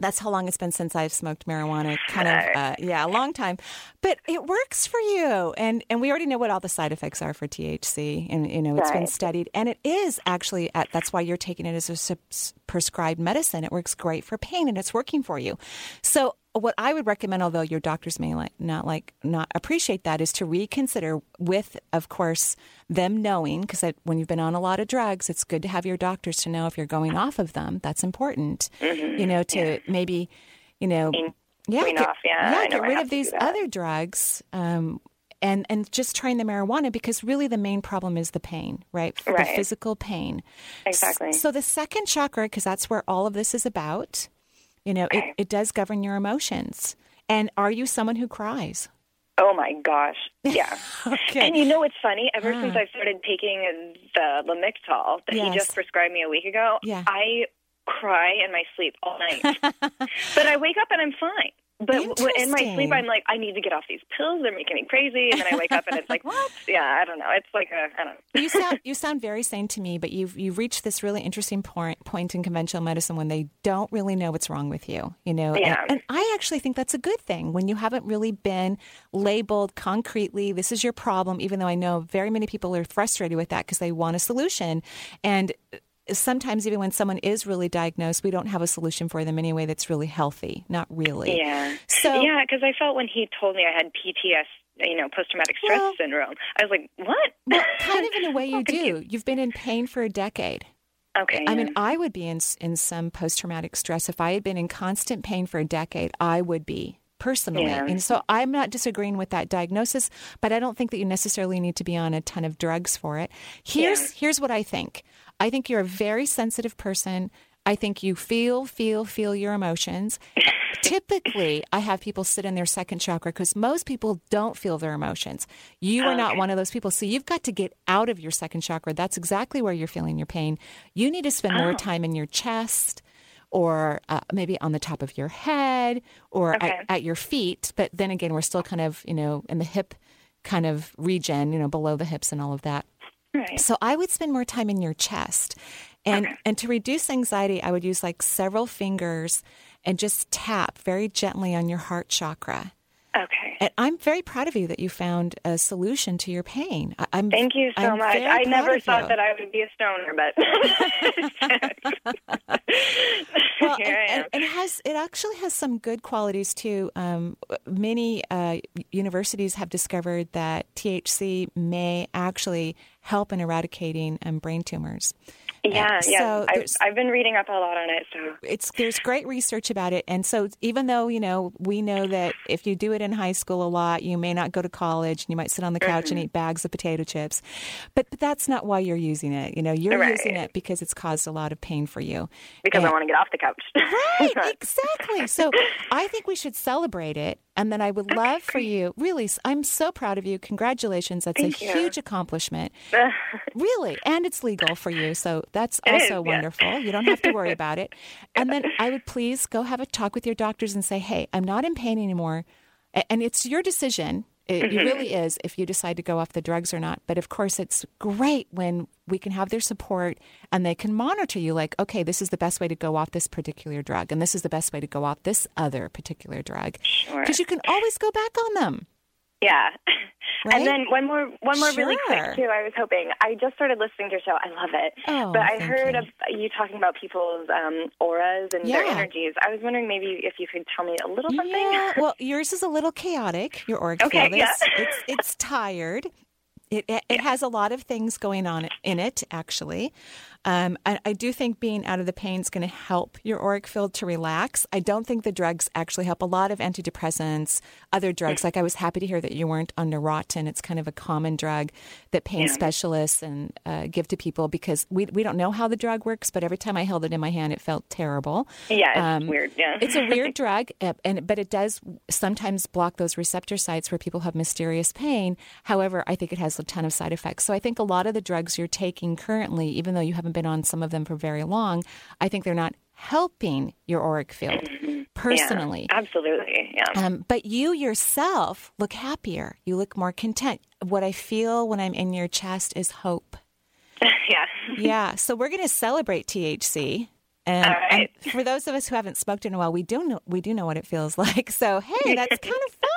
that's how long it's been since I've smoked marijuana. Kind of, uh, yeah, a long time. But it works for you, and and we already know what all the side effects are for THC, and you know it's been studied, and it is actually at, that's why you're taking it as a prescribed medicine. It works great for pain, and it's working for you. So what I would recommend, although your doctors may like not like not appreciate that, is to reconsider with, of course, them knowing because when you've been on a lot of drugs, it's good to have your doctors to know if you're going off of them. That's important. You know, to maybe, you know, yeah, get, off, yeah, I get rid of these other drugs. Um, and, and just trying the marijuana because really the main problem is the pain, right? The physical pain. Exactly. So the second chakra, because that's where all of this is about, you know, it, it does govern your emotions. And are you someone who cries? Oh my gosh, yeah. *laughs* Okay. And you know what's funny? Ever since Ah. I started taking the Lamictal that he just prescribed me a week ago, Yeah. I cry in my sleep all night. *laughs* but I wake up and I'm fine. But in my sleep, I'm like, I need to get off these pills. They're making me crazy. And then I wake up and it's like, *laughs* what? Yeah, I don't know. It's like a, I don't know. you sound *laughs* you sound very sane to me, but you've you've reached this really interesting point point in conventional medicine when they don't really know what's wrong with you. You know, And- and, I actually think that's a good thing when you haven't really been labeled concretely. This is your problem, even though I know very many people are frustrated with that because they want a solution and. Sometimes, even when someone is really diagnosed, we don't have a solution for them anyway that's really healthy. Not really. Yeah. So- yeah, because I felt when he told me I had PTS, you know, post traumatic stress Well- syndrome, I was like, what? Well, kind of in a way *laughs* you do. You've been in pain for a decade. Okay. I yeah. mean, I would be in in some post traumatic stress if I had been in constant pain for a decade. I would be personally, Yeah. and so I'm not disagreeing with that diagnosis, but I don't think that you necessarily need to be on a ton of drugs for it. Here's here's what I think. I think you're a very sensitive person. I think you feel, feel, feel your emotions. Typically, I have people sit in their second chakra because most people don't feel their emotions. You are not one of those people. So you've got to get out of your second chakra. That's exactly where you're feeling your pain. You need to spend more Oh. time in your chest or uh, maybe on the top of your head or Okay. at, at your feet. But then again, we're still kind of, you know, in the hip kind of region, you know, below the hips and all of that. Right. So I would spend more time in your chest. And and to reduce anxiety, I would use like several fingers and just tap very gently on your heart chakra. Okay. And I'm very proud of you that you found a solution to your pain. I, I'm Thank you so I'm much. I never thought you. that I would be a stoner, but *laughs* well, here I and, am. and it has it actually has some good qualities too. Um, many uh, universities have discovered that THC may actually help in eradicating um, brain tumors. yeah, so yeah. I've, I've been reading up a lot on it, so it's there's great research about it and so even though you know we know that if you do it in high school a lot you may not go to college and you might sit on the couch and Mhm. eat bags of potato chips but, but that's not why you're using it you know you're Right. using it because it's caused a lot of pain for you because I want to get off the couch. right *laughs* exactly so i think we should celebrate it and then i would love for you really i'm so proud of you. Congratulations. That's Thank a you. huge accomplishment. *laughs* Really and it's legal for you so that's It also is, yeah. wonderful. You don't have to worry *laughs* about it. And then i would please go have a talk with your doctors and say hey i'm not in pain anymore. And it's your decision it, Mhm. really is if you decide to go off the drugs or not but of course it's great when we can have their support and they can monitor you like okay this is the best way to go off this particular drug and this is the best way to go off this other particular drug Sure. because you can always go back on them Yeah. Right? *laughs* And then one more, one more really quick too. I was hoping. I just started listening to your show. I love it. Oh, but I heard you. Of you talking about people's um, auras and their energies. I was wondering maybe if you could tell me a little something. Yeah, *laughs* well, yours is a little chaotic. Your auric Okay, yeah. It's it's tired. It it, it has a lot of things going on in it. Actually, um, I, I do think being out of the pain is going to help your auric field to relax. I don't think the drugs actually help. A lot of antidepressants, other drugs. Like I was happy to hear that you weren't on Neurontin. It's kind of a common drug that pain Yeah. specialists and uh, give to people because we we don't know how the drug works. But every time I held it in my hand, it felt terrible. Yeah, it's weird, yeah. it's a weird *laughs* drug, uh, and but it does sometimes block those receptor sites where people have mysterious pain. However, I think it has a ton of side effects. So I think a lot of the drugs you're taking currently, even though you haven't been on some of them for very long, I think they're not helping your auric field personally. Yeah, absolutely. Yeah. Um, but you yourself look happier. You look more content. What I feel when I'm in your chest is hope. *laughs* yeah. Yeah. So we're going to celebrate THC. And, All right. and for those of us who haven't smoked in a while, we do know we do know what it feels *laughs* like. So hey, that's kind of fun.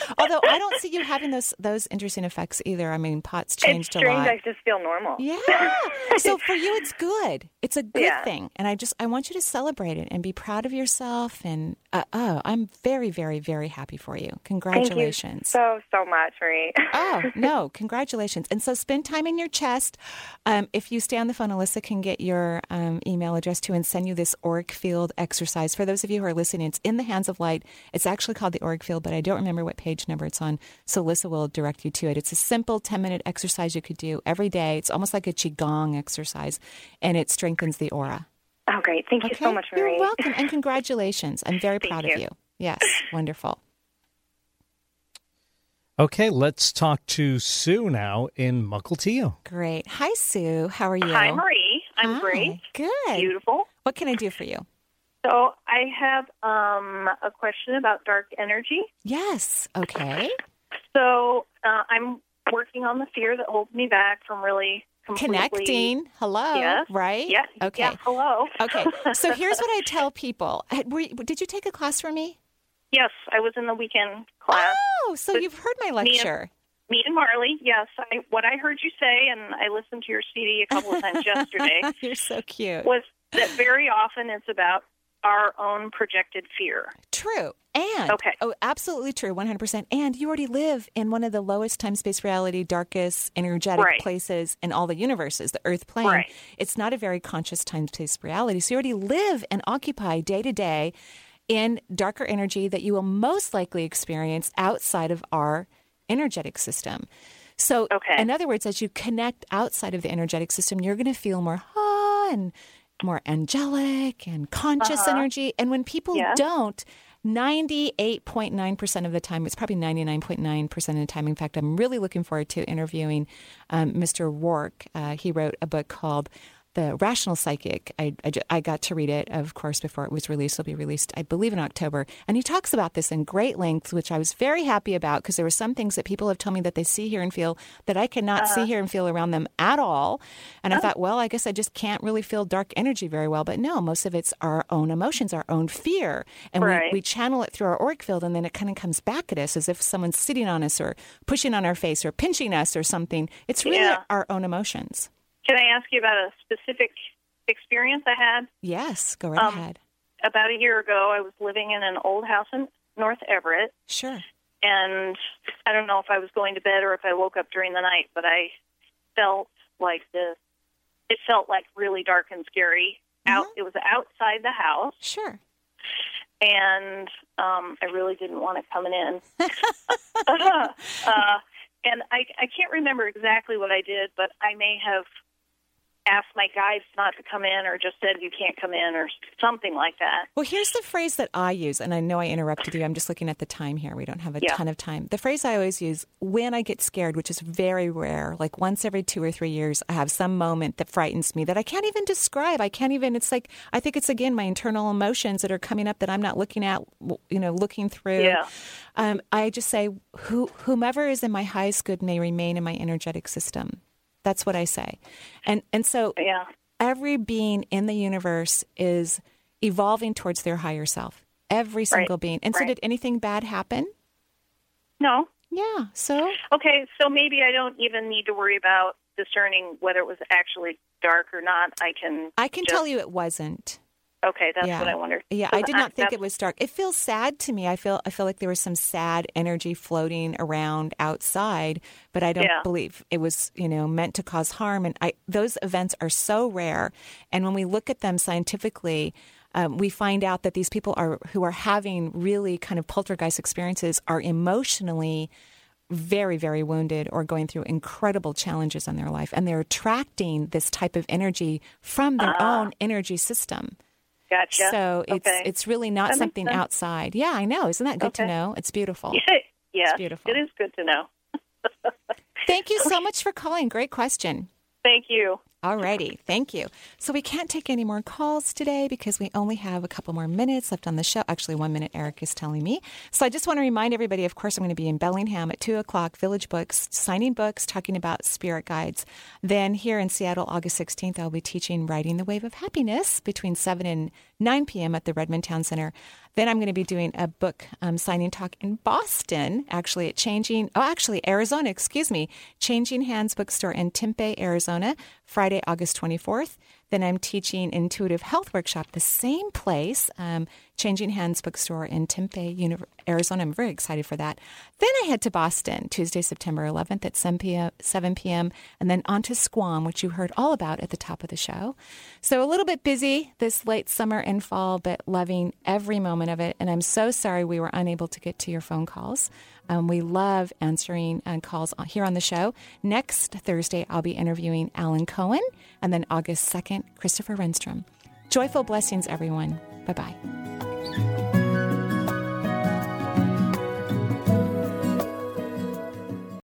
*laughs* Although I don't see you having those those interesting effects either. I mean, pot's changed a strange. lot. I just feel normal. Yeah. *laughs* so for you, it's good. It's a good Yeah. thing, and I just I want you to celebrate it and be proud of yourself. And uh, oh, I'm very, very, very happy for you. Congratulations. Thank you so so much, Marie. Oh, *laughs* no, congratulations. And so spend time in your chest. Um, if you stay on the phone, Alyssa can get your um, email address too and send you this auric field exercise. For those of you who are listening, it's in the hands of light. It's actually called the auric field, but I don't remember what page number it's on. So Alyssa will direct you to it. It's a simple 10 minute exercise you could do every day. It's almost like a Qigong exercise, and it strengthens the aura. Oh, great. Thank you so much, Marie. You're welcome. And *laughs* congratulations. I'm very proud you. of you. Yes, *laughs* wonderful. Okay, let's talk to Sue now in Mukilteo. Great. Hi, Sue. How are you? Hi, Marie. I'm Hi. great. Good. Beautiful. What can I do for you? So I have um, a question about dark energy. Yes. Okay. *laughs* So uh, I'm working on the fear that holds me back from really completely Connecting. Hello. Yes. Right? Yeah. Okay. Yeah, hello. okay. So *laughs* here's what I tell people. You- Did you take a class from me? Yes, I was in the weekend class. Oh, so you've heard my me and- lecture. Me and Marley, yes. I, what I heard you say, and I listened to your CD a couple of times *laughs* yesterday, You're so cute. was that very often it's about our own projected fear. True. And Okay. oh, absolutely true, one hundred percent. And you already live in one of the lowest time space reality, darkest energetic Right. places in all the universes, the Earth plane. Right. It's not a very conscious time space reality. So you already live and occupy day to day in darker energy that you will most likely experience outside of our energetic system. So, okay. in other words, as you connect outside of the energetic system, you're going to feel more ah and more angelic and conscious Uh-huh. energy. And when people Yeah. don't, 98.9% of the time, it's probably 99.9% of the time. In fact, I'm really looking forward to interviewing um, Mr. Rourke. Uh, he wrote a book called the Rational Psychic. I, I, I got to read it, of course, before it was released. It'll be released, I believe, in October. And he talks about this in great length, which I was very happy about because there were some things that people have told me that they see, here and feel that I cannot see, Uh-huh. hear, and feel around them at all. And I Oh. thought, well, I guess I just can't really feel dark energy very well. But no, most of it's our own emotions, our own fear. And Right. we, we channel it through our auric field, and then it kind of comes back at us as if someone's sitting on us or pushing on our face or pinching us or something. It's really Yeah. our own emotions. Can I ask you about a specific experience I had? Yes, go right Um, ahead. About a year ago, I was living in an old house in North Everett. Sure. And I don't know if I was going to bed or if I woke up during the night, but I felt like this. It felt like really dark and scary. Out, it was outside the house. Sure. And um, I really didn't want it coming in. *laughs* *laughs* uh, and I, I can't remember exactly what I did, but I may have asked my guides not to come in or just said you can't come in or something like that. Well, here's the phrase that I use, and I know I interrupted you. I'm just looking at the time here. We don't have a Yeah. ton of time. The phrase I always use when I get scared, which is very rare, like once every two or three years, I have some moment that frightens me that I can't even describe. I can't even, it's like, I think it's again my internal emotions that are coming up that I'm not looking at, you know, looking through. Yeah. Um, I just say, Who, whomever is in my highest good may remain in my energetic system. That's what I say. And, and so yeah. every being in the universe is evolving towards their higher self. Every single being. And so, did anything bad happen? No. Yeah. So, Okay, so maybe I don't even need to worry about discerning whether it was actually dark or not. I can. I can just- tell you it wasn't. Okay, that's yeah. what I wondered. Yeah, I did not think it was dark. It feels sad to me. I feel I feel like there was some sad energy floating around outside, but I don't Yeah. believe it was, you know, meant to cause harm. And I those events are so rare. And when we look at them scientifically, um, we find out that these people are who are having really kind of poltergeist experiences are emotionally very, very wounded or going through incredible challenges in their life, and they're attracting this type of energy from their Ah. own energy system. Gotcha. So it's Okay. it's really not That something outside. Yeah, I know. Isn't that good to know? It's beautiful. Yeah, It's beautiful. It is good to know. *laughs* Thank you so much for calling. Great question. Thank you. All righty. Thank you. So we can't take any more calls today because we only have a couple more minutes left on the show. Actually, one minute, Eric is telling me. So I just want to remind everybody, of course, I'm going to be in Bellingham at 2 o'clock, Village Books, signing books, talking about spirit guides. Then here in Seattle, August 16th, I'll be teaching Riding the Wave of Happiness between 7 and 9 p.m. at the Redmond Town Center. Then I'm going to be doing a book um, signing talk in Boston, actually at Changing, oh, actually, Arizona, excuse me, Changing Hands Bookstore in Tempe, Arizona, Friday, August 24th. Then I'm teaching Intuitive Health Workshop, the same place, um, Changing Hands Bookstore in Tempe, Arizona. I'm very excited for that. Then I head to Boston, Tuesday, September 11th at 7 p.m., 7 p.m., and then on to Squam, which you heard all about at the top of the show. So a little bit busy this late summer and fall, but loving every moment of it. And I'm so sorry we were unable to get to your phone calls. Um, we love answering uh, calls here on the show. Next Thursday, I'll be interviewing Alan Cohen, and then August 2nd, Christopher Renstrom. Joyful blessings, everyone. Bye bye.